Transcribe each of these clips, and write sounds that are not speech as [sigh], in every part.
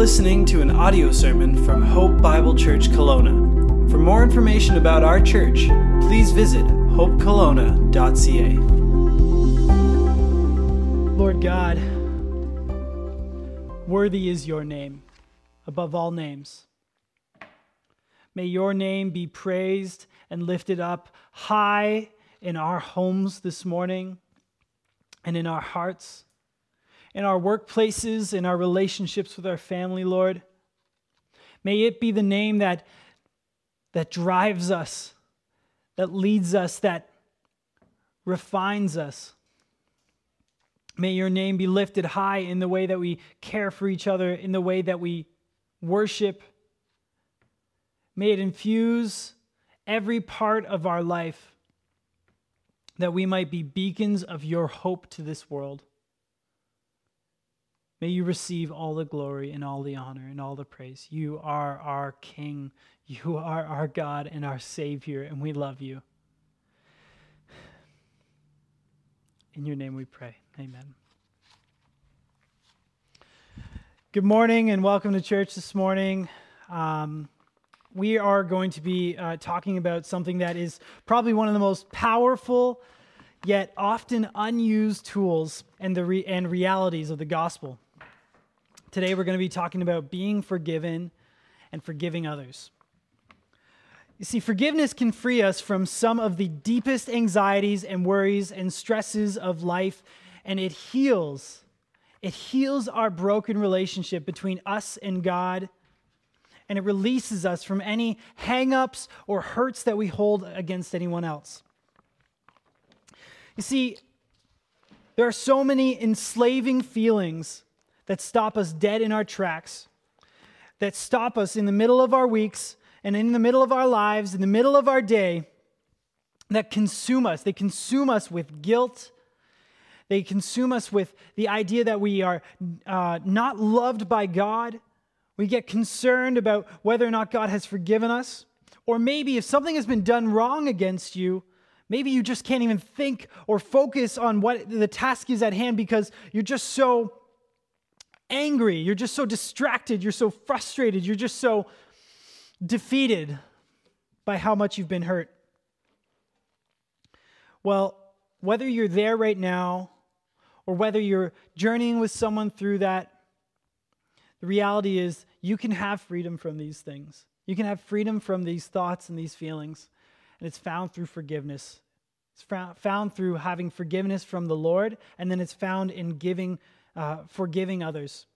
listening to an audio sermon from Hope Bible Church Kelowna. For more information about our church, please visit hopekelowna.ca. Lord God, worthy is your name above all names. May your name be praised and lifted up high in our homes this morning and in our hearts in our workplaces, in our relationships with our family, Lord. May it be the name that, that drives us, that leads us, that refines us. May your name be lifted high in the way that we care for each other, in the way that we worship. May it infuse every part of our life that we might be beacons of your hope to this world. May you receive all the glory and all the honor and all the praise. You are our King. You are our God and our Savior, and we love you. In your name we pray. Amen. Good morning and welcome to church this morning. Um, we are going to be uh, talking about something that is probably one of the most powerful yet often unused tools and, the re- and realities of the gospel. Today we're going to be talking about being forgiven and forgiving others. You see, forgiveness can free us from some of the deepest anxieties and worries and stresses of life, and it heals. It heals our broken relationship between us and God, and it releases us from any hangups or hurts that we hold against anyone else. You see, there are so many enslaving feelings that stop us dead in our tracks, that stop us in the middle of our weeks and in the middle of our lives, in the middle of our day, that consume us. They consume us with guilt. They consume us with the idea that we are uh, not loved by God. We get concerned about whether or not God has forgiven us. Or maybe if something has been done wrong against you, maybe you just can't even think or focus on what the task is at hand because you're just so angry, you're just so distracted, you're so frustrated, you're just so defeated by how much you've been hurt. Well, whether you're there right now or whether you're journeying with someone through that, the reality is you can have freedom from these things. You can have freedom from these thoughts and these feelings, and it's found through forgiveness. It's found through having forgiveness from the Lord, and then it's found in giving uh, forgiving others.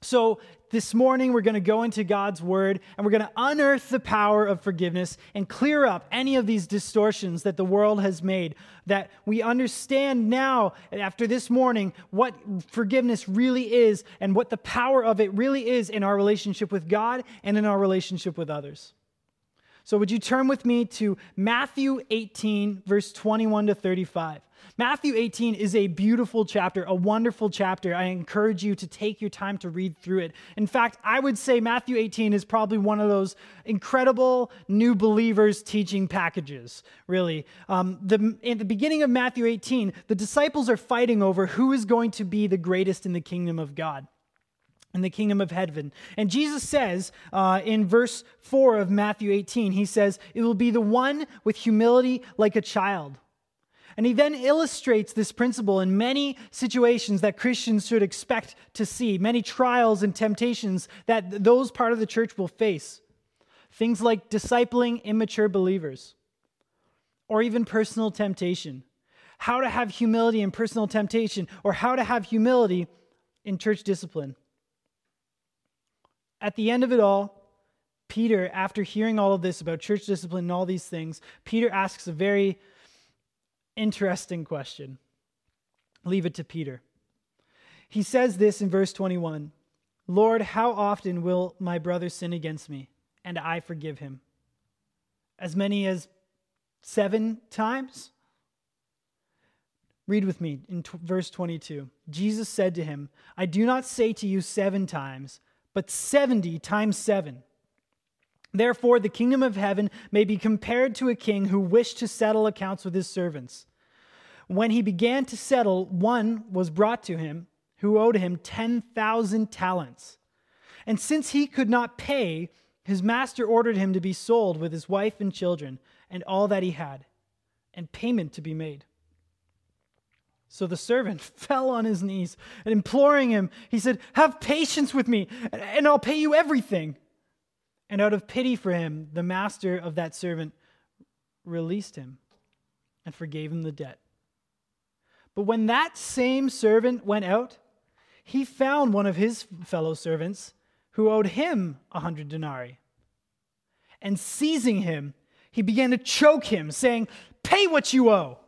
So, this morning we're going to go into God's word and we're going to unearth the power of forgiveness and clear up any of these distortions that the world has made. That we understand now, after this morning, what forgiveness really is and what the power of it really is in our relationship with God and in our relationship with others. So, would you turn with me to Matthew 18, verse 21 to 35? Matthew 18 is a beautiful chapter, a wonderful chapter. I encourage you to take your time to read through it. In fact, I would say Matthew 18 is probably one of those incredible new believers teaching packages, really. Um, the, in the beginning of Matthew 18, the disciples are fighting over who is going to be the greatest in the kingdom of God in the kingdom of heaven. And Jesus says uh, in verse 4 of Matthew 18, he says, It will be the one with humility like a child. And he then illustrates this principle in many situations that Christians should expect to see, many trials and temptations that those part of the church will face. Things like discipling immature believers, or even personal temptation. How to have humility in personal temptation, or how to have humility in church discipline. At the end of it all, Peter, after hearing all of this about church discipline and all these things, Peter asks a very interesting question. Leave it to Peter. He says this in verse 21 Lord, how often will my brother sin against me and I forgive him? As many as seven times? Read with me in t- verse 22. Jesus said to him, I do not say to you seven times but 70 times 7. Therefore, the kingdom of heaven may be compared to a king who wished to settle accounts with his servants. When he began to settle, one was brought to him who owed him 10,000 talents. And since he could not pay, his master ordered him to be sold with his wife and children and all that he had, and payment to be made. So the servant [laughs] fell on his knees and imploring him, he said, Have patience with me, and I'll pay you everything. And out of pity for him, the master of that servant released him and forgave him the debt. But when that same servant went out, he found one of his fellow servants who owed him a hundred denarii. And seizing him, he began to choke him, saying, Pay what you owe.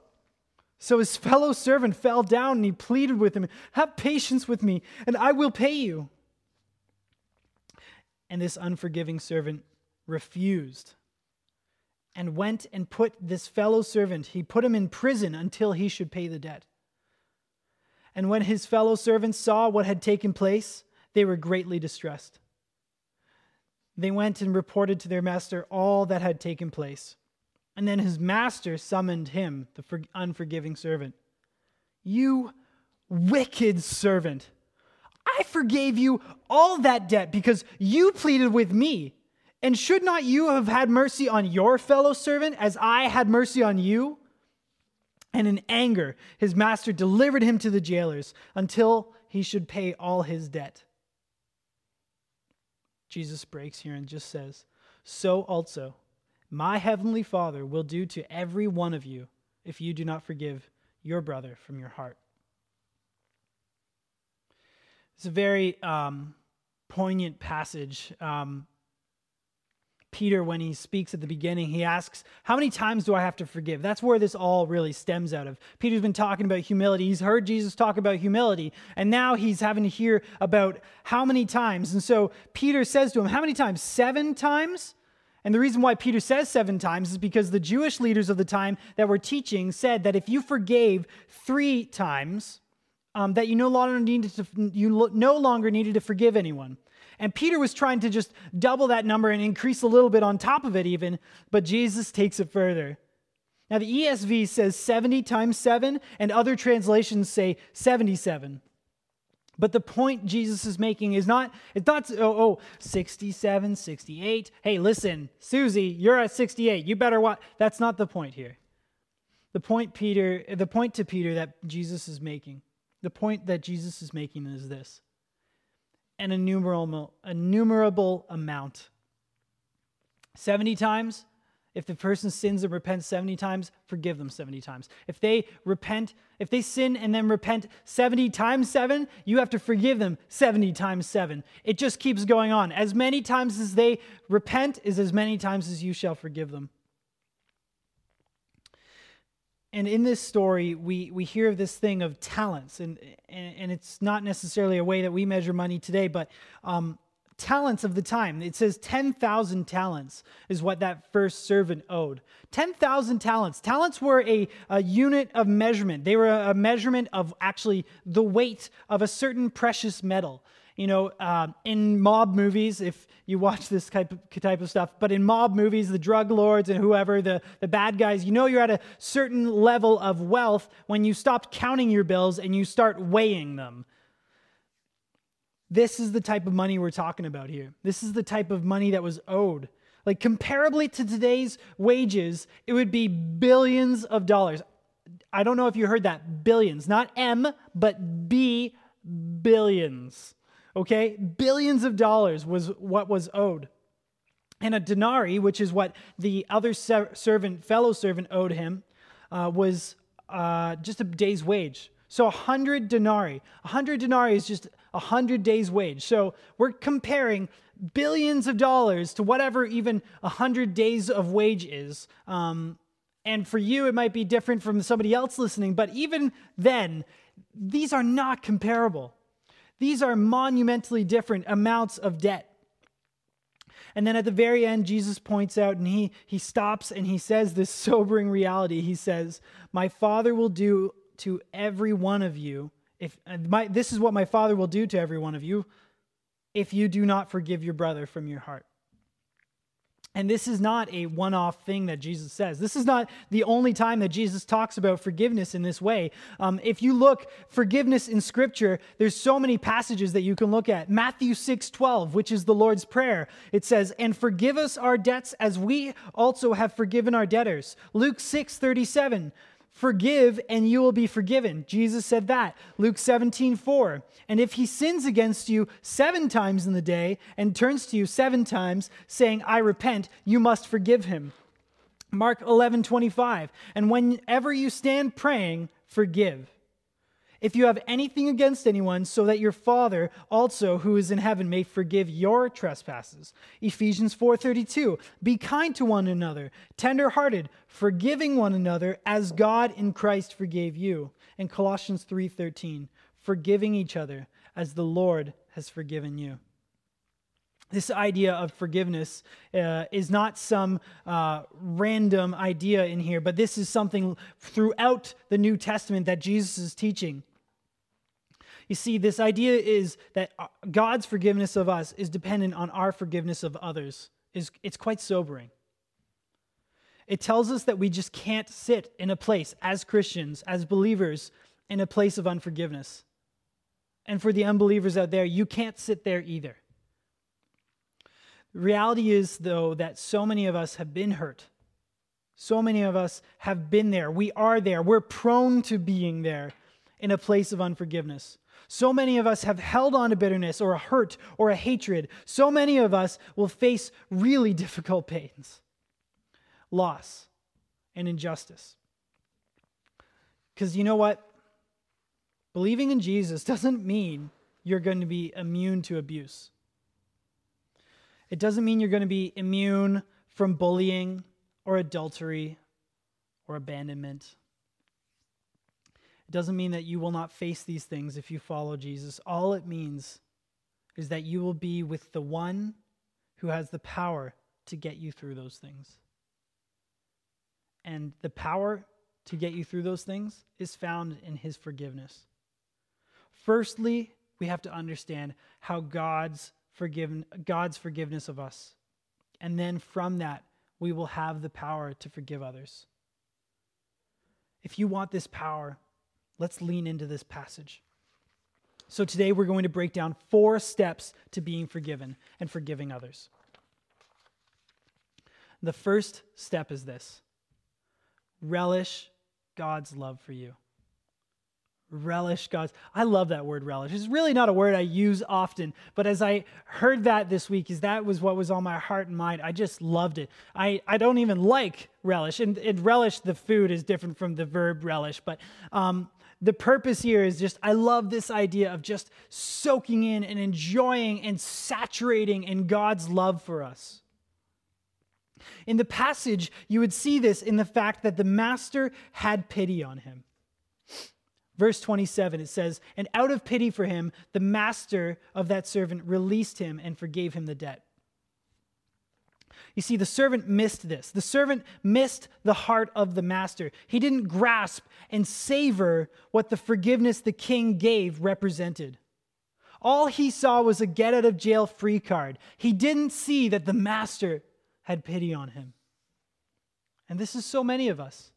So his fellow servant fell down and he pleaded with him, Have patience with me, and I will pay you. And this unforgiving servant refused and went and put this fellow servant, he put him in prison until he should pay the debt. And when his fellow servants saw what had taken place, they were greatly distressed. They went and reported to their master all that had taken place. And then his master summoned him, the unforgiving servant. You wicked servant. I forgave you all that debt because you pleaded with me. And should not you have had mercy on your fellow servant as I had mercy on you? And in anger, his master delivered him to the jailers until he should pay all his debt. Jesus breaks here and just says, So also my heavenly Father will do to every one of you if you do not forgive your brother from your heart. It's a very um, poignant passage. Um, Peter, when he speaks at the beginning, he asks, How many times do I have to forgive? That's where this all really stems out of. Peter's been talking about humility. He's heard Jesus talk about humility, and now he's having to hear about how many times. And so Peter says to him, How many times? Seven times? And the reason why Peter says seven times is because the Jewish leaders of the time that were teaching said that if you forgave three times, um, that you no longer needed to you no longer needed to forgive anyone. And Peter was trying to just double that number and increase a little bit on top of it, even, but Jesus takes it further. Now, the ESV says 70 times 7, and other translations say 77. But the point Jesus is making is not, it's not, oh, oh, 67, 68. Hey, listen, Susie, you're at 68. You better what? That's not the point here. The point, Peter, the point to Peter that Jesus is making, the point that Jesus is making is this an innumerable, innumerable amount. 70 times, if the person sins and repents 70 times, forgive them 70 times. If they repent, if they sin and then repent 70 times 7, you have to forgive them 70 times 7. It just keeps going on. As many times as they repent is as many times as you shall forgive them. And in this story, we, we hear of this thing of talents, and, and, and it's not necessarily a way that we measure money today, but um, talents of the time. It says 10,000 talents is what that first servant owed. 10,000 talents. Talents were a, a unit of measurement, they were a, measurement of actually the weight of a certain precious metal. You know, uh, in mob movies, if you watch this type of, type of stuff, but in mob movies, the drug lords and whoever, the, the bad guys, you know you're at a certain level of wealth when you stop counting your bills and you start weighing them. This is the type of money we're talking about here. This is the type of money that was owed. Like, comparably to today's wages, it would be billions of dollars. I don't know if you heard that. Billions. Not M, but B billions. Okay? Billions of dollars was what was owed. And a denarii, which is what the other servant, fellow servant, owed him, uh, was uh, just a day's wage. So 100 denarii. 100 denarii is just 100 days' wage. So we're comparing billions of dollars to whatever even 100 days of wage is. Um, and for you, it might be different from somebody else listening, but even then, these are not comparable. These are monumentally different amounts of debt. And then at the very end, Jesus points out and he, he stops and he says this [laughs] sobering reality. He says, My Father will do to every one of you if my, this is what my father will do to every one of you if you do not forgive your brother from your heart And this is not a one off thing that Jesus says. This is not the only time that Jesus talks about forgiveness in this way. Um, if you look forgiveness in Scripture, there's so many passages that you can look at. Matthew 6 12, which is the Lord's Prayer, it says, And forgive us our debts as we also have forgiven our debtors. Luke 6 37, Forgive and you will be forgiven. Jesus said that. Luke 17, 4. And if he sins against you seven times in the day and turns to you seven times, saying, I repent, you must forgive him. Mark 11, 25. And whenever you stand praying, forgive if you have anything against anyone, so that your Father also who is in heaven may forgive your trespasses. Ephesians 4:32. Be kind to one another, tender-hearted, forgiving one another as God in Christ forgave you. And Colossians 3:13. Forgiving each other as the Lord has forgiven you this idea of forgiveness uh, is not some uh, random idea in here, but this is something throughout the New Testament that Jesus is teaching. You see, this idea is that uh, God's forgiveness of us is dependent on our forgiveness of others. Is it's quite sobering. It tells us that we just can't sit in a place as Christians, as believers, in a place of unforgiveness. And for the unbelievers out there, you can't sit there either. The reality is, though, that so many of us have been hurt. So many of us have been there. We are there. We're prone to being there in a place of unforgiveness. So many of us have held on to bitterness or a hurt or a hatred. So many of us will face really difficult pains, loss, and injustice. Because you know what? Believing in Jesus [laughs] doesn't mean you're going to be immune to abuse. It doesn't mean you're going to be immune from bullying or adultery or abandonment doesn't mean that you will not face these things if you follow Jesus. All it means is that you will be with the one who has the power to get you through those things. And the power to get you through those things is found in his forgiveness. Firstly, we have to understand how God's forgiven God's forgiveness of us. And then from that, we will have the power to forgive others. If you want this power, Let's lean into this passage. So today we're going to break down four steps to being forgiven and forgiving others. The first step is this relish God's love for you relish God's. I love that word relish. It's really not a word I use often, but as I heard that this week, is that was what was on my heart and mind. I just loved it. I, I don't even like relish, and, and relish the food is different from the verb relish, but um, the purpose here is just I love this idea of just soaking in and enjoying and saturating in God's love for us. In the passage, you would see this in the fact that the master had pity on him. Verse 27, it says, And out of pity for him, the master of that servant released him and forgave him the debt. You see, the servant missed this. The servant missed the heart of the master. He didn't grasp and savor what the forgiveness the king gave represented. All he saw was a get out of jail free card. He didn't see that the master had pity on him. And this is so many of us.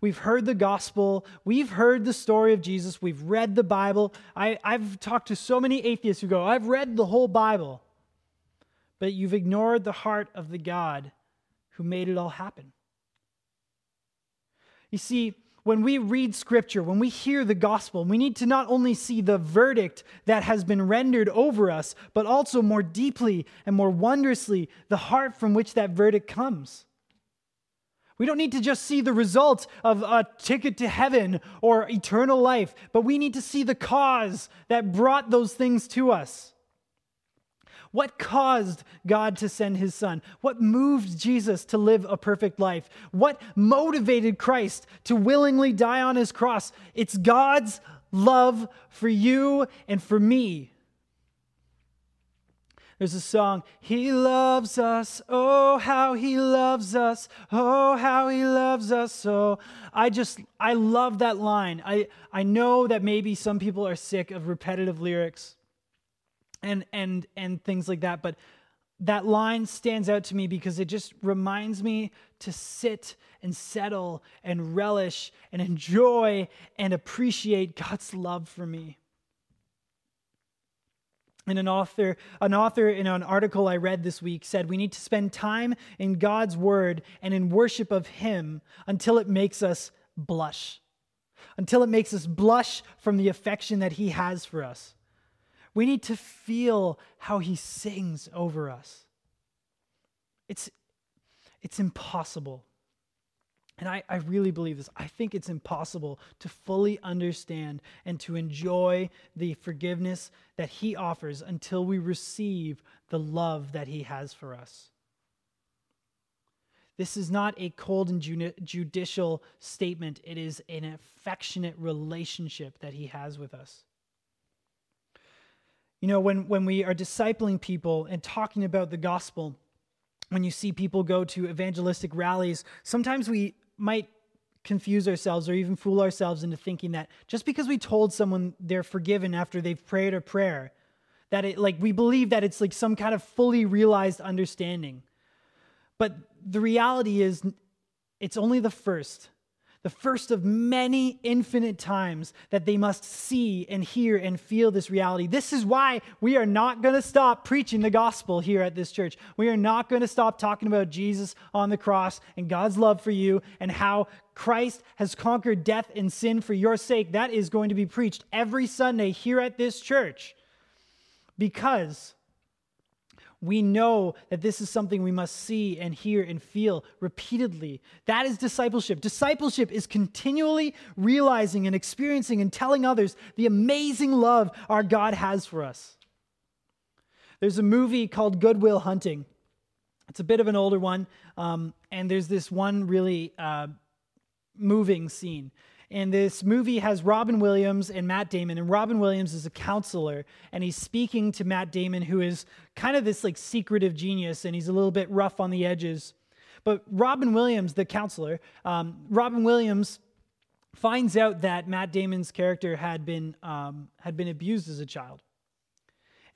We've heard the gospel. We've heard the story of Jesus. We've read the Bible. I, have talked to so many atheists who go, I've read the whole Bible. But you've ignored the heart of the God who made it all happen. You see, when we read scripture, when we hear the gospel, we need to not only see the verdict that has been rendered over us, but also more deeply and more wondrously the heart from which that verdict comes. We don't need to just see the result of a ticket to heaven or eternal life, but we need to see the cause that brought those things to us. What caused God to send his son? What moved Jesus to live a perfect life? What motivated Christ to willingly die on his cross? It's God's love for you and for me. There's a song, He loves us, oh, how He loves us, oh, how He loves us. So I just, I love that line. I, I know that maybe some people are sick of repetitive lyrics and, and, and things like that, but that line stands out to me because it just reminds me to sit and settle and relish and enjoy and appreciate God's love for me. And an author, an author in an article I read this week said we need to spend time in God's word and in worship of Him until it makes us blush, until it makes us blush from the affection that He has for us. We need to feel how He sings over us. It's, it's impossible. And I, I really believe this. I think it's impossible to fully understand and to enjoy the forgiveness that He offers until we receive the love that He has for us. This is not a cold and judicial statement, it is an affectionate relationship that He has with us. You know, when, when we are discipling people and talking about the gospel, when you see people go to evangelistic rallies, sometimes we might confuse ourselves or even fool ourselves into thinking that just because we told someone they're forgiven after they've prayed a prayer, that it like we believe that it's like some kind of fully realized understanding. But the reality is it's only the first the first of many infinite times that they must see and hear and feel this reality. This is why we are not going to stop preaching the gospel here at this church. We are not going to stop talking about Jesus on the cross and God's love for you and how Christ has conquered death and sin for your sake. That is going to be preached every Sunday here at this church because we know that this is something we must see and hear and feel repeatedly. That is discipleship. Discipleship is continually realizing and experiencing and telling others the amazing love our God has for us. There's a movie called Good Will Hunting. It's a bit of an older one, um, and there's this one really uh, moving scene and this movie has Robin Williams and Matt Damon. And Robin Williams is a counselor, and he's speaking to Matt Damon, who is kind of this like secretive genius, and he's a little bit rough on the edges. But Robin Williams, the counselor, um, Robin Williams finds out that Matt Damon's character had been um, had been abused as a child,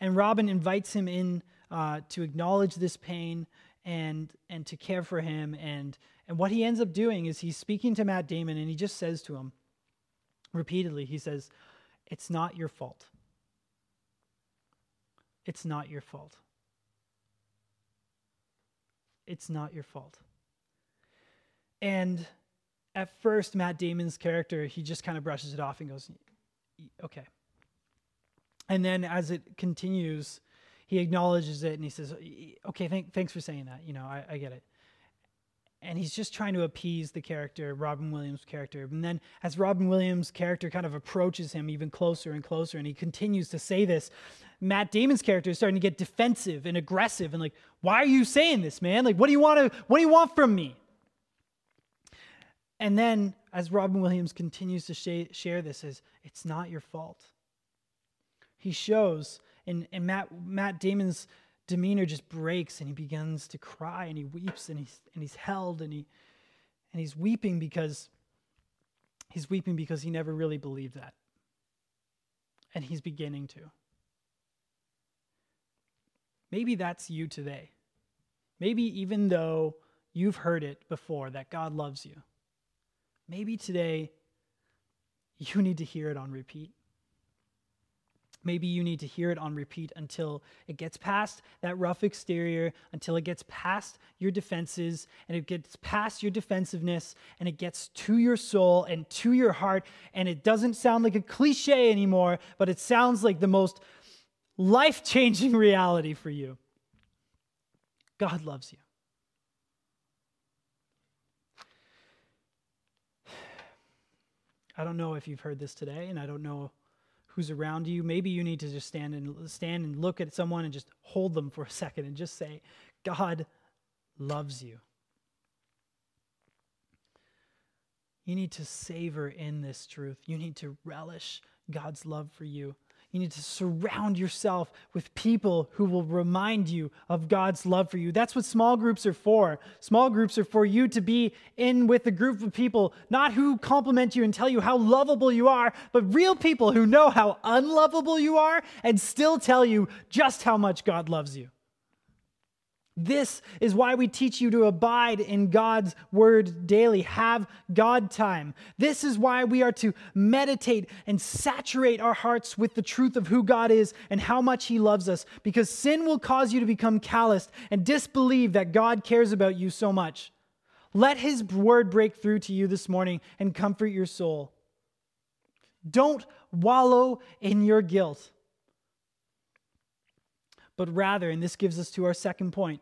and Robin invites him in uh, to acknowledge this pain and and to care for him and and what he ends up doing is he's speaking to Matt Damon and he just says to him repeatedly, he says, It's not your fault. It's not your fault. It's not your fault. And at first, Matt Damon's character, he just kind of brushes it off and goes, Okay. And then as it continues, he acknowledges it and he says, Okay, thank, thanks for saying that. You know, I, I get it and he's just trying to appease the character, Robin Williams' character. And then as Robin Williams' character kind of approaches him even closer and closer, and he continues to say this, Matt Damon's character is starting to get defensive and aggressive and like, why are you saying this, man? Like, what do you want to what do you want from me? And then as Robin Williams continues to sh- share this, is it's not your fault. He shows, and, and Matt, Matt Damon's demeanor just breaks and he begins to cry and he weeps and he's, and he's held and, he, and he's weeping because he's weeping because he never really believed that. And he's beginning to. Maybe that's you today. Maybe even though you've heard it before that God loves you, maybe today you need to hear it on repeat. Maybe you need to hear it on repeat until it gets past that rough exterior, until it gets past your defenses and it gets past your defensiveness and it gets to your soul and to your heart. And it doesn't sound like a cliche anymore, but it sounds like the most life changing reality for you. God loves you. [sighs] I don't know if you've heard this today, and I don't know who's around you. Maybe you need to just stand and stand and look at someone and just hold them for a second and just say, God loves you. You need to savor in this truth. You need to relish God's love for you. You need to surround yourself with people who will remind you of God's love for you. That's what small groups are for. Small groups are for you to be in with a group of people, not who compliment you and tell you how lovable you are, but real people who know how unlovable you are and still tell you just how much God loves you. This is why we teach you to abide in God's word daily. Have God time. This is why we are to meditate and saturate our hearts with the truth of who God is and how much He loves us, because sin will cause you to become calloused and disbelieve that God cares about you so much. Let His word break through to you this morning and comfort your soul. Don't wallow in your guilt but rather, and this gives us to our second point,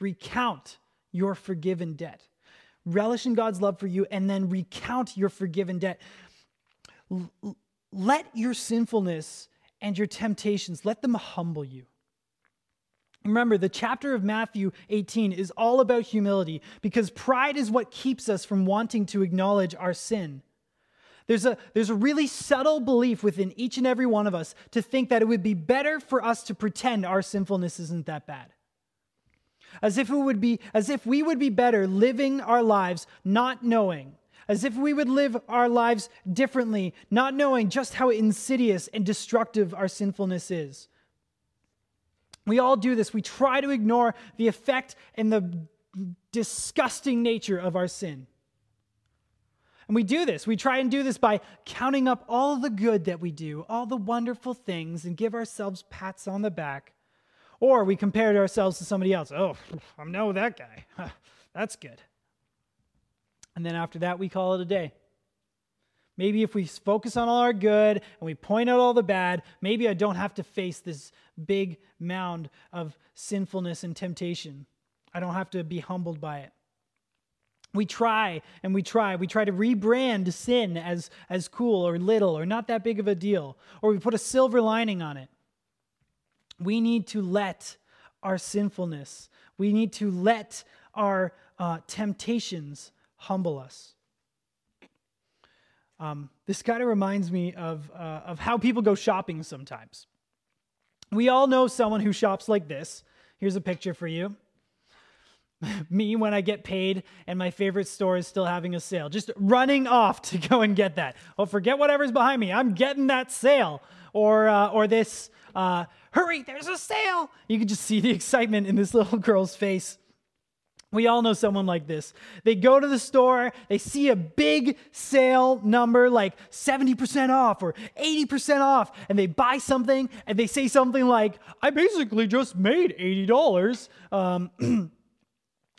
recount your forgiven debt. Relish in God's love for you and then recount your forgiven debt. L- let your sinfulness and your temptations, let them humble you. Remember, the chapter of Matthew 18 is all about humility because pride is what keeps us from wanting to acknowledge our sin. There's a, there's a really subtle belief within each and every one of us to think that it would be better for us to pretend our sinfulness isn't that bad. As if it would be, as if we would be better living our lives not knowing, as if we would live our lives differently, not knowing just how insidious and destructive our sinfulness is. We all do this. We try to ignore the effect and the disgusting nature of our sin. And we do this. We try and do this by counting up all the good that we do, all the wonderful things, and give ourselves pats on the back. Or we compare ourselves to somebody else. Oh, [laughs] I know that guy. [laughs] That's good. And then after that, we call it a day. Maybe if we focus on all our good and we point out all the bad, maybe I don't have to face this big mound of sinfulness and temptation. I don't have to be humbled by it. We try and we try. We try to rebrand sin as, as cool or little or not that big of a deal, or we put a silver lining on it. We need to let our sinfulness, we need to let our uh, temptations humble us. Um, this kind of reminds me of, uh, of how people go shopping sometimes. We all know someone who shops like this. Here's a picture for you. [laughs] me when I get paid and my favorite store is still having a sale. Just running off [laughs] to go and get that. Oh, forget whatever's behind me. I'm getting that sale. Or, uh, or this, uh, hurry, there's a sale. You can just see the [laughs] excitement in this little girl's face. We all know someone like this. They go to the store, they see a big sale number like 70% off or 80% off, and they buy something and they say something like, I basically just made $80. Um, [clears throat]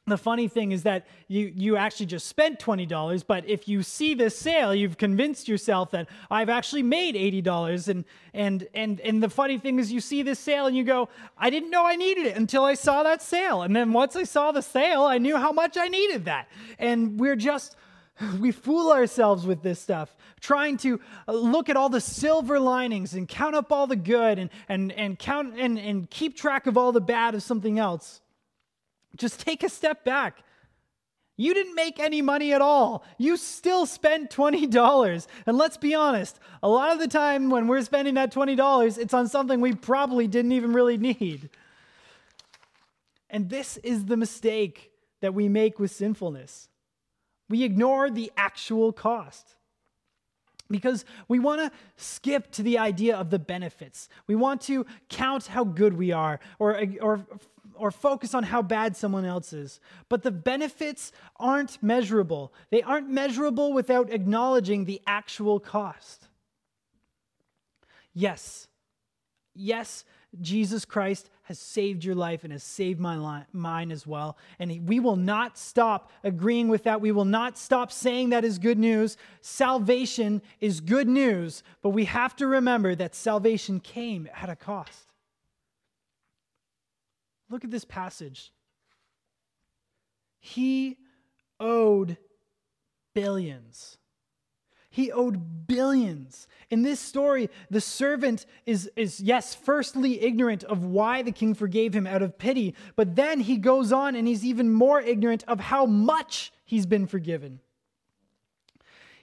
the funny thing is that you, you actually just spent $20, but if you see this sale, you've convinced yourself that I've actually made $80. And, and, and, and the funny thing is, you see this sale and you go, I didn't know I needed it until I saw that sale. And then once I saw the sale, I knew how much I needed that. And we're just, [sighs] we fool ourselves with this stuff, trying to uh, look at all the silver linings and count up all the good and, and, and count and, and keep track of all the bad of something else. Just take a step back. You didn't make any money at all. You still spent $20. And let's be honest, a lot of the time when we're spending that $20, it's on something we probably didn't even really need. And this is the mistake that we make with sinfulness. We ignore the actual cost because we want to skip to the idea of the benefits. We want to count how good we are or, or or focus on how bad someone else is. But the benefits aren't measurable. They aren't measurable without acknowledging the actual cost. Yes, yes, Jesus Christ has saved your life and has saved my li- mine as well. And we will not stop agreeing with that. We will not stop saying that is good news. Salvation is good news, but we have to remember that salvation came at a cost. Look at this passage. He owed billions. He owed billions. In this story, the servant is, is, yes, firstly ignorant of why the king forgave him out of pity, but then he goes on and he's even more ignorant of how much he's been forgiven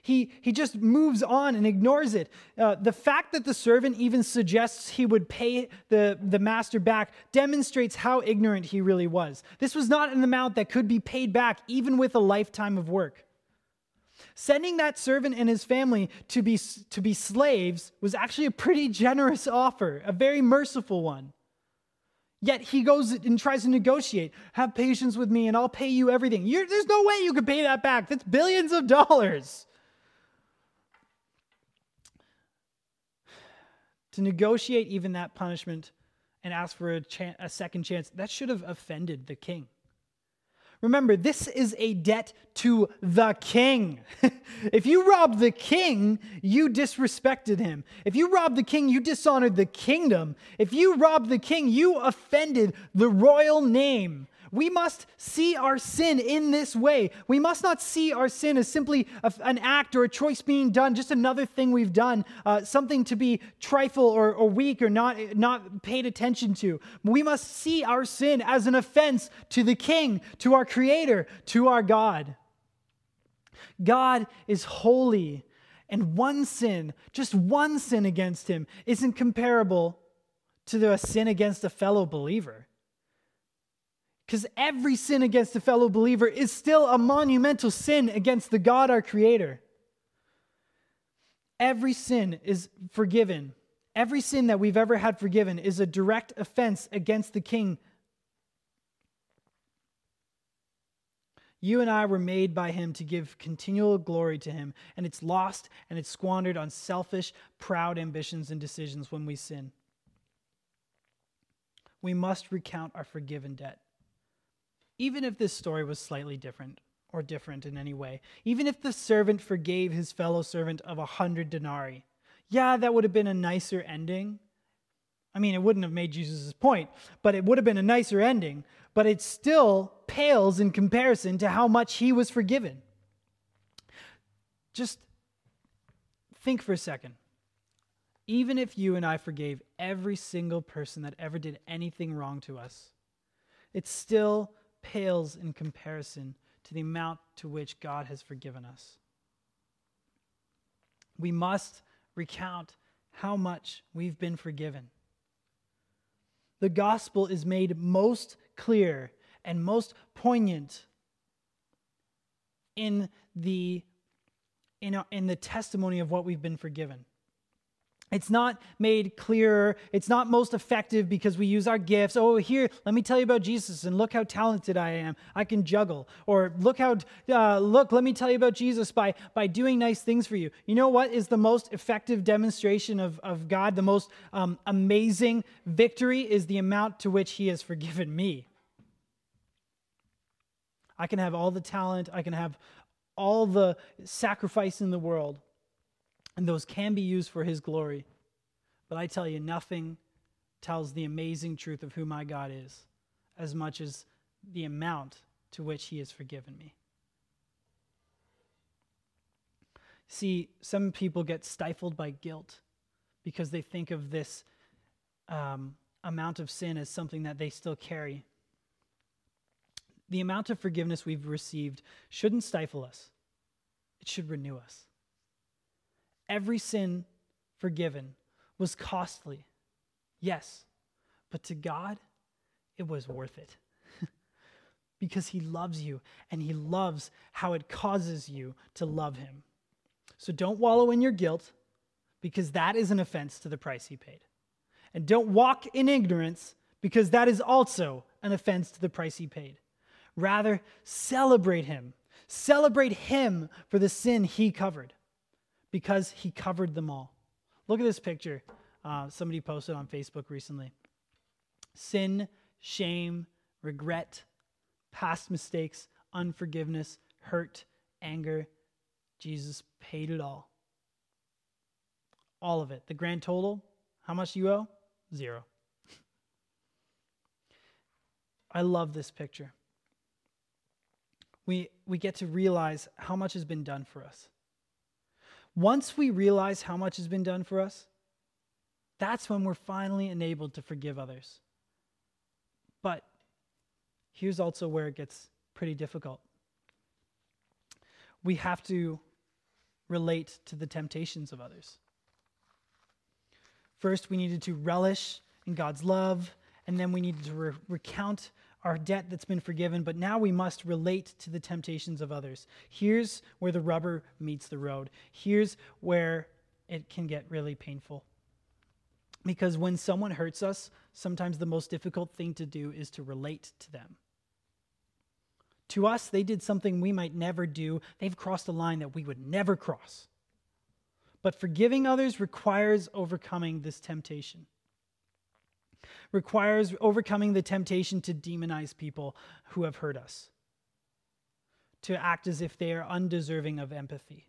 he, he just moves on and ignores it. Uh, the fact that the servant even suggests he would pay the, the master back demonstrates how ignorant he really was. This was not an amount that could be paid back even with a lifetime of work. Sending that servant and his family to be, to be slaves was actually a pretty generous offer, a very merciful one. Yet he goes and tries to negotiate. Have patience with me and I'll pay you everything. You're, there's no way you could pay that back. That's billions of dollars. To negotiate even that punishment and ask for a, a second chance, that should have offended the king. Remember, this is a debt to the king. [laughs] if you robbed the king, you disrespected him. If you robbed the king, you dishonored the kingdom. If you robbed the king, you offended the royal name. We must see our sin in this way. We must not see our sin as simply a, an act or a choice being done, just another thing we've done, uh, something to be trifle or, or weak or not, not paid attention to. We must see our sin as an offense to the King, to our Creator, to our God. God is holy, and one sin, just one sin against Him, isn't comparable to a sin against a fellow believer. Because every sin against a fellow believer is still a monumental sin against the God, our Creator. Every sin is forgiven. Every sin that we've ever had forgiven is a direct offense against the King. You and I were made by Him to give continual glory to Him, and it's lost and it's squandered on selfish, proud ambitions and decisions when we sin. We must recount our forgiven debt even if this story was slightly different or different in any way, even if the servant forgave his fellow servant of a hundred denarii, yeah, that would have been a nicer ending. I mean, it wouldn't have made Jesus' point, but it would have been a nicer ending, but it still pales in comparison to how much he was forgiven. Just think for a second. Even if you and I forgave every single person that ever did anything wrong to us, it still pales in comparison to the amount to which God has forgiven us. We must recount how much we've been forgiven. The gospel is made most clear and most poignant in the, in, in the testimony of what we've been forgiven. It's not made clearer. It's not most effective because we use our gifts. Oh, here, let me tell you about Jesus and look how talented I am. I can juggle. Or look how, uh, look, let me tell you about Jesus by, by doing nice things for you. You know what is the most effective demonstration of, of God? The most um, amazing victory is the amount to which He has forgiven me. I can have all the talent, I can have all the sacrifice in the world and those can be used for his glory. But I tell you, nothing tells the amazing truth of who my God is as much as the amount to which he has forgiven me. See, some people get stifled by guilt because they think of this um, amount of sin as something that they still carry. The amount of forgiveness we've received shouldn't stifle us, it should renew us every sin forgiven was costly. Yes, but to God, it was worth it. [laughs] because he loves you and he loves how it causes you to love him. So don't wallow in your guilt because that is an offense to the price he paid. And don't walk in ignorance because that is also an offense to the price he paid. Rather, celebrate him. Celebrate him for the sin he covered because he covered them all. Look at this picture uh, somebody posted on Facebook recently sin, shame, regret, past mistakes, unforgiveness, hurt, anger. Jesus paid it all. All of it. The grand total, how much you owe? Zero. [laughs] I love this picture. We, we get to realize how much has been done for us. Once we realize how much has been done for us, that's when we're finally enabled to forgive others. But here's also where it gets pretty difficult. We have to relate to the temptations of others. First, we needed to relish in God's love, and then we needed to re- recount our debt that's been forgiven, but now we must relate to the temptations of others. Here's where the rubber meets the road. Here's where it can get really painful. Because when someone hurts us, sometimes the most difficult thing to do is to relate to them. To us, they did something we might never do. They've crossed a line that we would never cross. But forgiving others requires overcoming this temptation. Requires overcoming the temptation to demonize people who have hurt us, to act as if they are undeserving of empathy.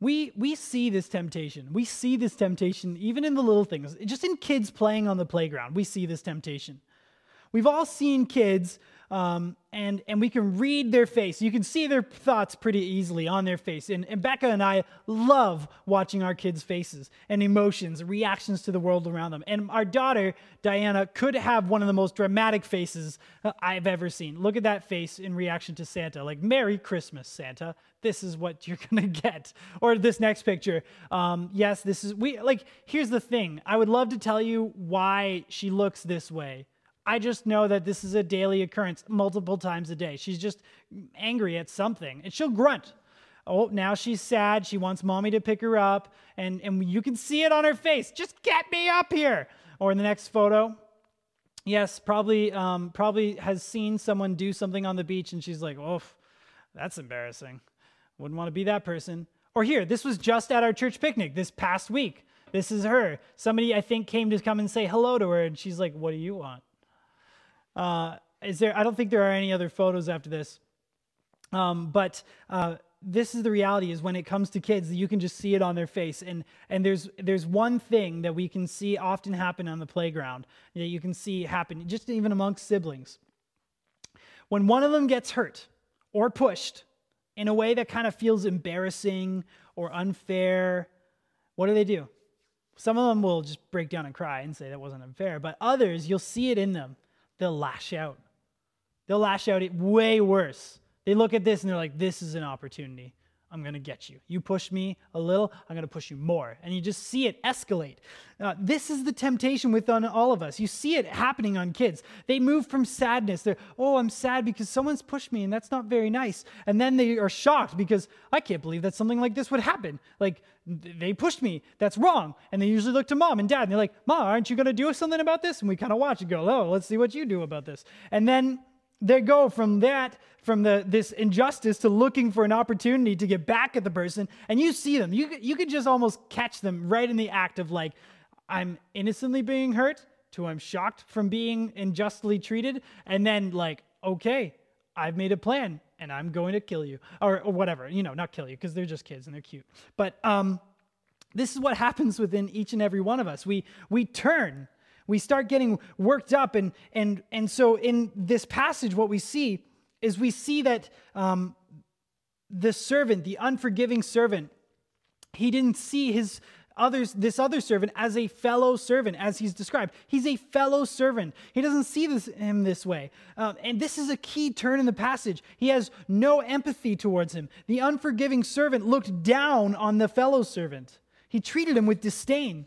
We, we see this temptation. We see this temptation even in the little things. Just in kids playing on the playground, we see this temptation. We've all seen kids, um, and, and we can read their face. You can see their thoughts pretty easily on their face. And, and Becca and I love watching our kids' faces and emotions, reactions to the world around them. And our daughter, Diana, could have one of the most dramatic faces uh, I've ever seen. Look at that face in reaction to Santa. Like, Merry Christmas, Santa. This is what you're [laughs] going to get. Or this next picture. Um, yes, this is, we, like, here's the thing. I would love to tell you why she looks this way I just know that this is a daily occurrence multiple times a day. She's just angry at something and she'll grunt. Oh, now she's sad. She wants mommy to pick her up. And, and you can see it on her face. Just get me up here. Or in the next photo, yes, probably, um, probably has seen someone do something on the beach and she's like, oh, that's embarrassing. Wouldn't want to be that person. Or here, this was just at our church picnic this past week. This is her. Somebody, I think, came to come and say hello to her, and she's like, What do you want? Uh, is there? I don't think there are any other photos after this. Um, but uh, this is the reality: is when it comes to kids, you can just see it on their face. And and there's there's one thing that we can see often happen on the playground that you can see happen just even amongst siblings. When one of them gets hurt or pushed in a way that kind of feels embarrassing or unfair, what do they do? Some of them will just break down and cry and say that wasn't unfair, but others, you'll see it in them they'll lash out. They'll lash out it way worse. They look at this and they're like, this is an opportunity. I'm going to get you. You push me a little, I'm going to push you more. And you just see it escalate. Uh, this is the temptation within all of us. You see it happening on kids. They move from sadness. They're, oh, I'm sad because someone's pushed me and that's not very nice. And then they are shocked because I can't believe that something like this would happen. Like, they pushed me. That's wrong. And they usually look to mom and dad and they're like, Mom, aren't you going to do something about this? And we kind of watch and go, oh, let's see what you do about this. And then they go from that from the this injustice to looking for an opportunity to get back at the person and you see them. You you could just almost catch them right in the act of like i'm innocently being hurt to i'm shocked from being unjustly treated and then like okay i've made a plan and i'm going to kill you. Or, or whatever you know not kill you because they're just kids and they're cute. But um this is what happens within each and every one of us. We we turn we start getting worked up. And, and, and so in this passage, what we see is we see that um, the servant, the unforgiving servant, he didn't see his others this other servant as a fellow servant as he's described. He's a fellow servant. He doesn't see this, him this way. Um, and this is a key turn in the passage. He has no empathy towards him. The unforgiving servant looked down on the fellow servant. He treated him with disdain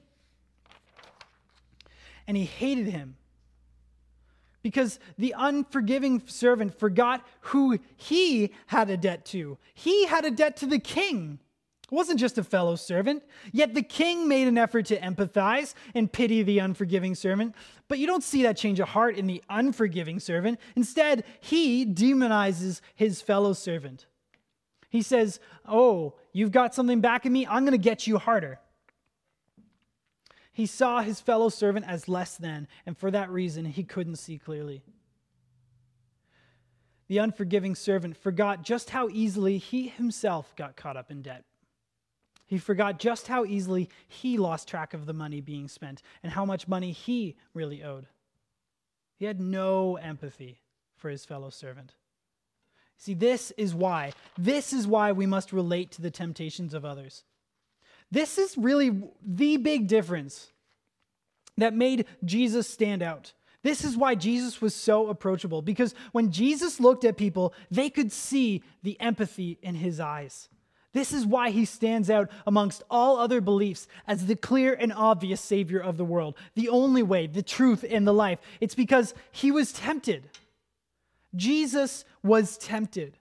and he hated him. Because the unforgiving servant forgot who he had a debt to. He had a debt to the king. It wasn't just a fellow servant. Yet the king made an effort to empathize and pity the unforgiving servant. But you don't see that change of heart in the unforgiving servant. Instead, he demonizes his fellow servant. He says, Oh, you've got something back in me? I'm going to get you harder. He saw his fellow servant as less than, and for that reason, he couldn't see clearly. The unforgiving servant forgot just how easily he himself got caught up in debt. He forgot just how easily he lost track of the money being spent and how much money he really owed. He had no empathy for his fellow servant. See, this is why. This is why we must relate to the temptations of others. This is really the big difference that made Jesus stand out. This is why Jesus was so approachable, because when Jesus looked at people, they could see the empathy in his eyes. This is why he stands out amongst all other beliefs as the clear and obvious Savior of the world, the only way, the truth, and the life. It's because he was tempted. Jesus was tempted.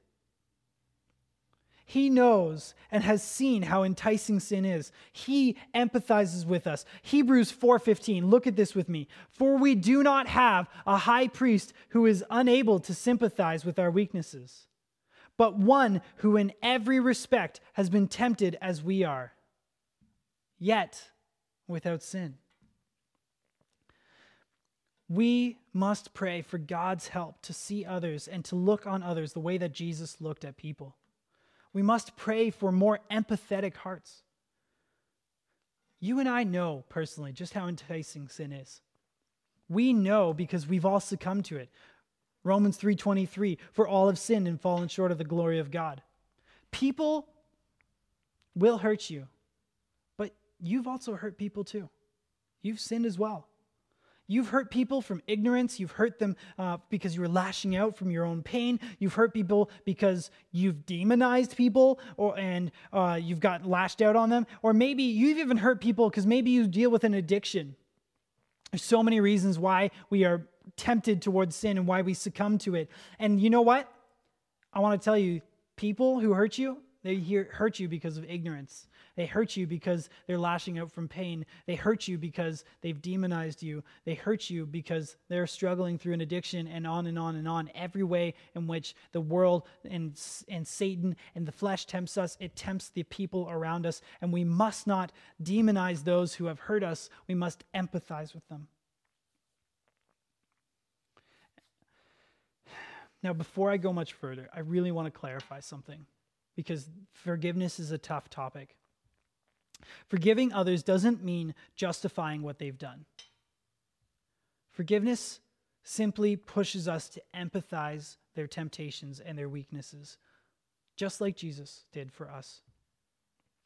He knows and has seen how enticing sin is. He empathizes with us. Hebrews 4:15. Look at this with me. For we do not have a high priest who is unable to sympathize with our weaknesses, but one who in every respect has been tempted as we are, yet without sin. We must pray for God's help to see others and to look on others the way that Jesus looked at people. We must pray for more empathetic hearts. You and I know personally just how enticing sin is. We know because we've all succumbed to it. Romans 3:23 for all have sinned and fallen short of the glory of God. People will hurt you. But you've also hurt people too. You've sinned as well. You've hurt people from ignorance. You've hurt them uh, because you were lashing out from your own pain. You've hurt people because you've demonized people or, and uh, you've got lashed out on them. Or maybe you've even hurt people because maybe you deal with an addiction. There's so many reasons why we are tempted towards sin and why we succumb to it. And you know what? I want to tell you people who hurt you, they hurt you because of ignorance. They hurt you because they're lashing out from pain. They hurt you because they've demonized you. They hurt you because they're struggling through an addiction and on and on and on. Every way in which the world and, and Satan and the flesh tempts us, it tempts the people around us. And we must not demonize those who have hurt us. We must empathize with them. Now, before I go much further, I really want to clarify something because forgiveness is a tough topic. Forgiving others doesn't mean justifying what they've done. Forgiveness simply pushes us to empathize their temptations and their weaknesses, just like Jesus did for us.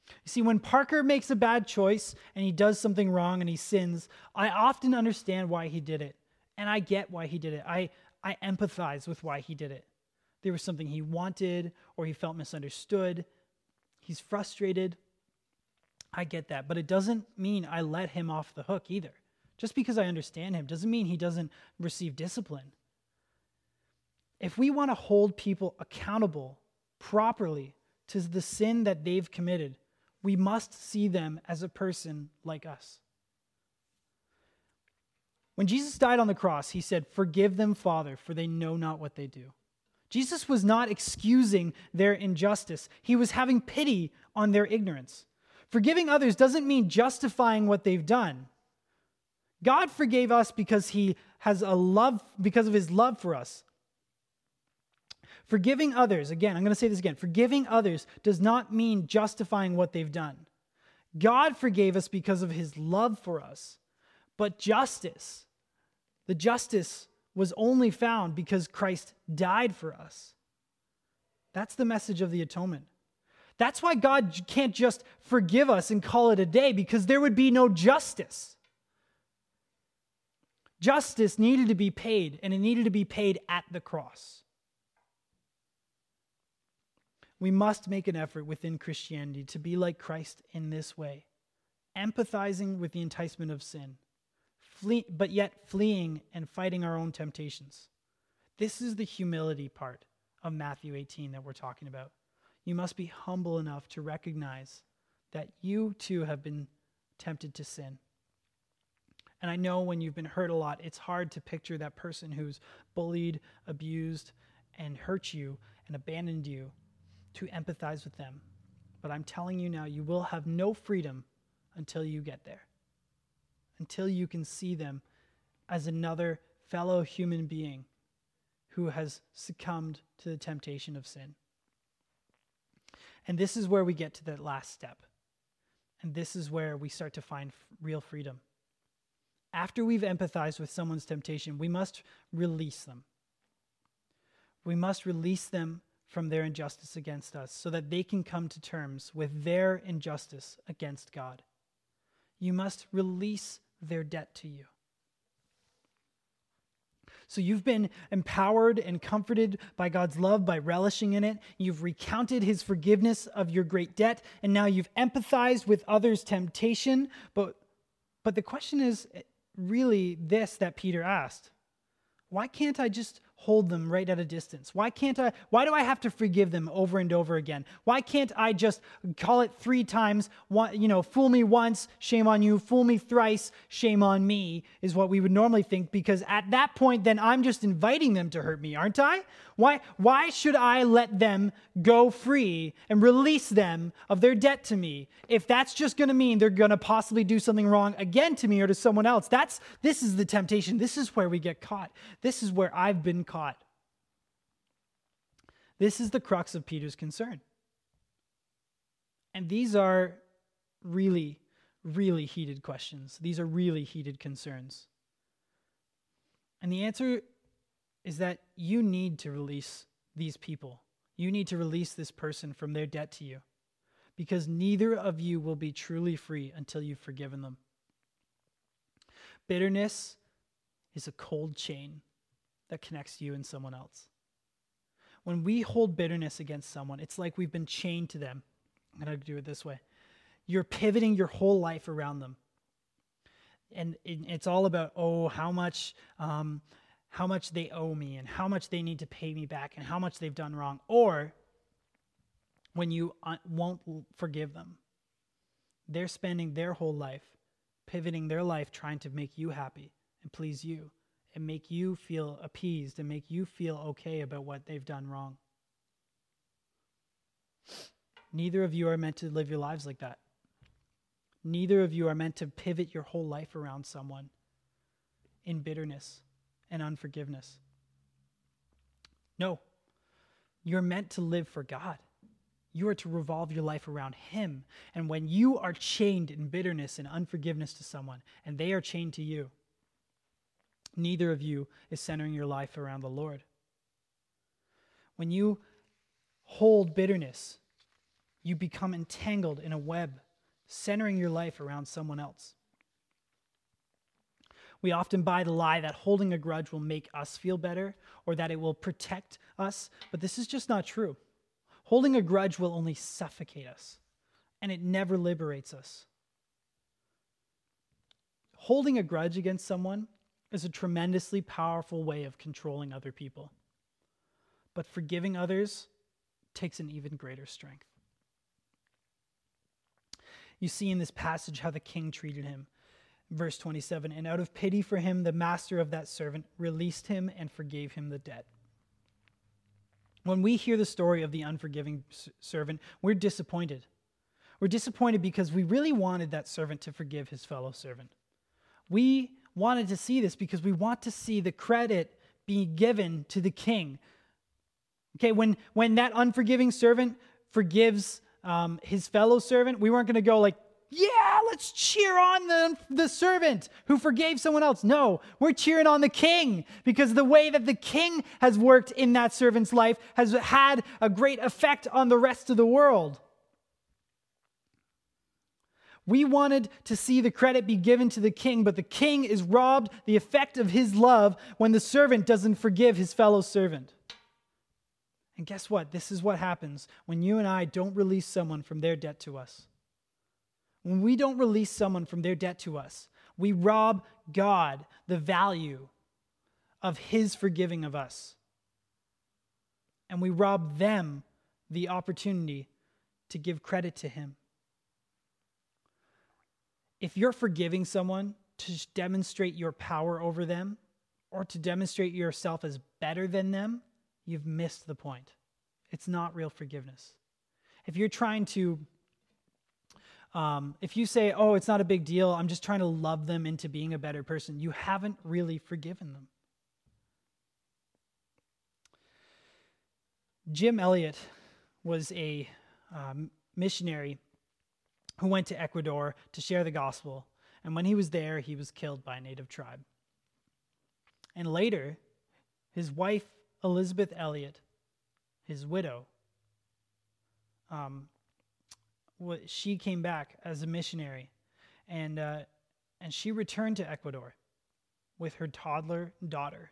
You see, when Parker makes a bad choice and he does something wrong and he sins, I often understand why he did it. And I get why he did it. I, I empathize with why he did it. There was something he wanted or he felt misunderstood. He's frustrated. I get that, but it doesn't mean I let him off the hook either. Just because I understand him doesn't mean he doesn't receive discipline. If we want to hold people accountable properly to the sin that they've committed, we must see them as a person like us. When Jesus died on the cross, he said, Forgive them, Father, for they know not what they do. Jesus was not excusing their injustice, he was having pity on their ignorance. Forgiving others doesn't mean justifying what they've done. God forgave us because he has a love, because of his love for us. Forgiving others, again, I'm going to say this again forgiving others does not mean justifying what they've done. God forgave us because of his love for us. But justice, the justice was only found because Christ died for us. That's the message of the atonement. That's why God can't just forgive us and call it a day because there would be no justice. Justice needed to be paid, and it needed to be paid at the cross. We must make an effort within Christianity to be like Christ in this way, empathizing with the enticement of sin, flee, but yet fleeing and fighting our own temptations. This is the humility part of Matthew 18 that we're talking about you must be humble enough to recognize that you too have been tempted to sin. And I know when you've been hurt a lot, it's hard to picture that person who's bullied, abused, and hurt you and abandoned you to empathize with them. But I'm telling you now, you will have no freedom until you get there, until you can see them as another fellow human being who has succumbed to the temptation of sin. And this is where we get to the last step. And this is where we start to find f- real freedom. After we've empathized with someone's temptation, we must release them. We must release them from their injustice against us so that they can come to terms with their injustice against God. You must release their debt to you. So you've been empowered and comforted by God's love by relishing in it. You've recounted his forgiveness of your great debt, and now you've empathized with others' temptation. But, but the question is really this that Peter asked Why can't I just hold them right at a distance? Why can't I why do I have to forgive them over and over again? Why can't I just call it 3 times, one, you know, fool me once, shame on you, fool me thrice, shame on me is what we would normally think because at that point then I'm just inviting them to hurt me, aren't I? Why why should I let them go free and release them of their debt to me if that's just going to mean they're going to possibly do something wrong again to me or to someone else? That's this is the temptation. This is where we get caught. This is where I've been caught. This is the crux of Peter's concern. And these are really, really heated questions. These are really heated concerns. And the answer is that you need to release these people. You need to release this person from their debt to you because neither of you will be truly free until you've forgiven them. Bitterness is a cold chain that connects you and someone else. When we hold bitterness against someone, it's like we've been chained to them. I'm going to do it this way. You're pivoting your whole life around them. And it's all about, oh, how much, um, how much they owe me and how much they need to pay me back and how much they've done wrong. Or when you won't forgive them, they're spending their whole life pivoting their life trying to make you happy and please you and make you feel appeased and make you feel okay about what they've done wrong. Neither of you are meant to live your lives like that. Neither of you are meant to pivot your whole life around someone in bitterness and unforgiveness. No, you're meant to live for God. You are to revolve your life around Him. And when you are chained in bitterness and unforgiveness to someone, and they are chained to you, neither of you is centering your life around the Lord. When you hold bitterness, you become entangled in a web, centering your life around someone else. We often buy the lie that holding a grudge will make us feel better or that it will protect us, but this is just not true. Holding a grudge will only suffocate us, and it never liberates us. Holding a grudge against someone is a tremendously powerful way of controlling other people. But forgiving others takes an even greater strength. You see in this passage how the king treated him. Verse 27 And out of pity for him, the master of that servant released him and forgave him the debt. When we hear the story of the unforgiving servant, we're disappointed. We're disappointed because we really wanted that servant to forgive his fellow servant. We wanted to see this because we want to see the credit being given to the king. Okay, when, when that unforgiving servant forgives um, his fellow servant, we weren't going to go like, yeah, let's cheer on the, the servant who forgave someone else. No, we're cheering on the king because the way that the king has worked in that servant's life has had a great effect on the rest of the world. We wanted to see the credit be given to the king, but the king is robbed the effect of his love when the servant doesn't forgive his fellow servant. And guess what? This is what happens when you and I don't release someone from their debt to us. When we don't release someone from their debt to us, we rob God the value of his forgiving of us. And we rob them the opportunity to give credit to him if you're forgiving someone to demonstrate your power over them or to demonstrate yourself as better than them, you've missed the point. It's not real forgiveness. If you're trying to, um, if you say, oh, it's not a big deal, I'm just trying to love them into being a better person, you haven't really forgiven them. Jim Elliot was a um, missionary who went to Ecuador to share the gospel. And when he was there, he was killed by a native tribe. And later, his wife, Elizabeth Elliot, his widow, um, she came back as a missionary. And, uh, and she returned to Ecuador with her toddler daughter.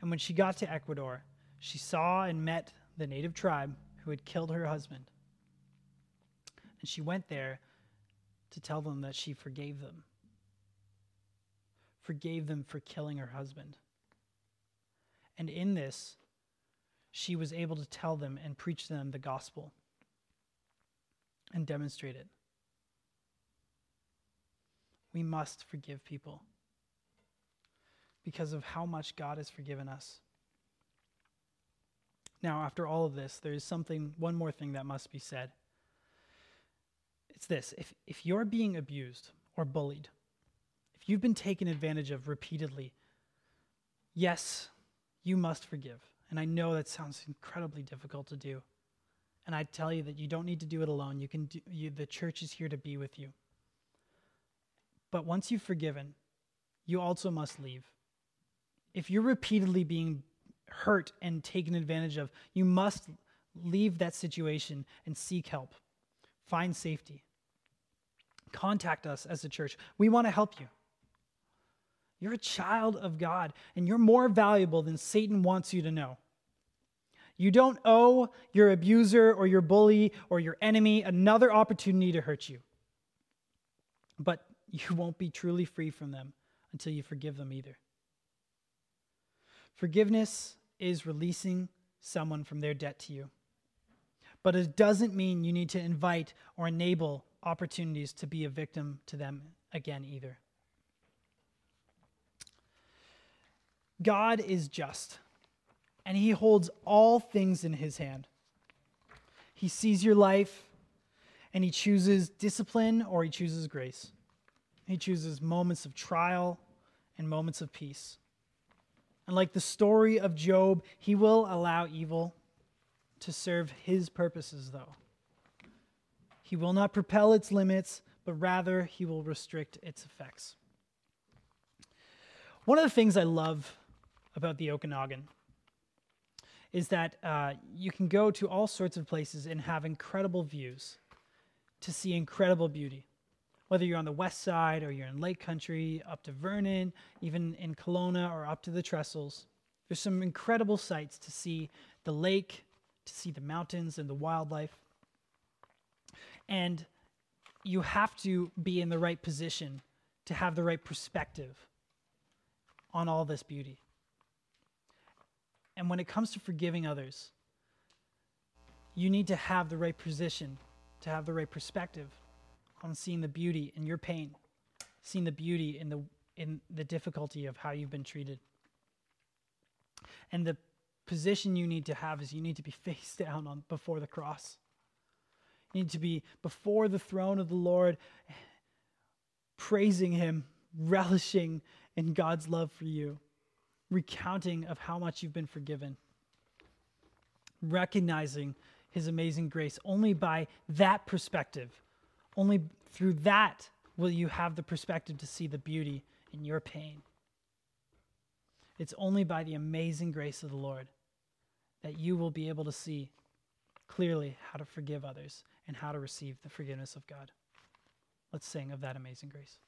And when she got to Ecuador, she saw and met the native tribe who had killed her husband. And she went there to tell them that she forgave them, forgave them for killing her husband. And in this, she was able to tell them and preach them the gospel and demonstrate it. We must forgive people because of how much God has forgiven us. Now, after all of this, there is something, one more thing that must be said. It's this if, if you're being abused or bullied, if you've been taken advantage of repeatedly, yes, you must forgive. And I know that sounds incredibly difficult to do. And I tell you that you don't need to do it alone. You can do, you, the church is here to be with you. But once you've forgiven, you also must leave. If you're repeatedly being hurt and taken advantage of, you must leave that situation and seek help. Find safety. Contact us as a church. We want to help you. You're a child of God, and you're more valuable than Satan wants you to know. You don't owe your abuser or your bully or your enemy another opportunity to hurt you. But [laughs] you won't be truly free from them until you forgive them either. Forgiveness is releasing someone from their debt to you. But it doesn't mean you need to invite or enable opportunities to be a victim to them again either. God is just, and He holds all things in His hand. He sees your life, and He chooses discipline or He chooses grace. He chooses moments of trial and moments of peace. And like the story of Job, He will allow evil to serve His purposes, though. He will not propel its limits, but rather He will restrict its effects. One of the things I love about the Okanagan is that uh, you can go to all sorts of places and have incredible views to see incredible beauty. Whether you're on the west side or you're in Lake Country, up to Vernon, even in Kelowna or up to the Trestles, there's some incredible sights to see the lake, to see the mountains and the wildlife. And you have to be in the right position to have the right perspective on all this beauty. And when it comes to forgiving others, you need to have the right position, to have the right perspective on seeing the beauty in your pain, seeing the beauty in the in the difficulty of how you've been treated. And the position you need to have is you need to be [laughs] face down on before the cross. You need to be before the throne of the Lord, praising him, relishing in God's love for you recounting of how much you've been forgiven, recognizing his amazing grace. Only by that perspective, only through that will you have the perspective to see the beauty in your pain. It's only by the amazing grace of the Lord that you will be able to see clearly how to forgive others and how to receive the forgiveness of God. Let's sing of that amazing grace.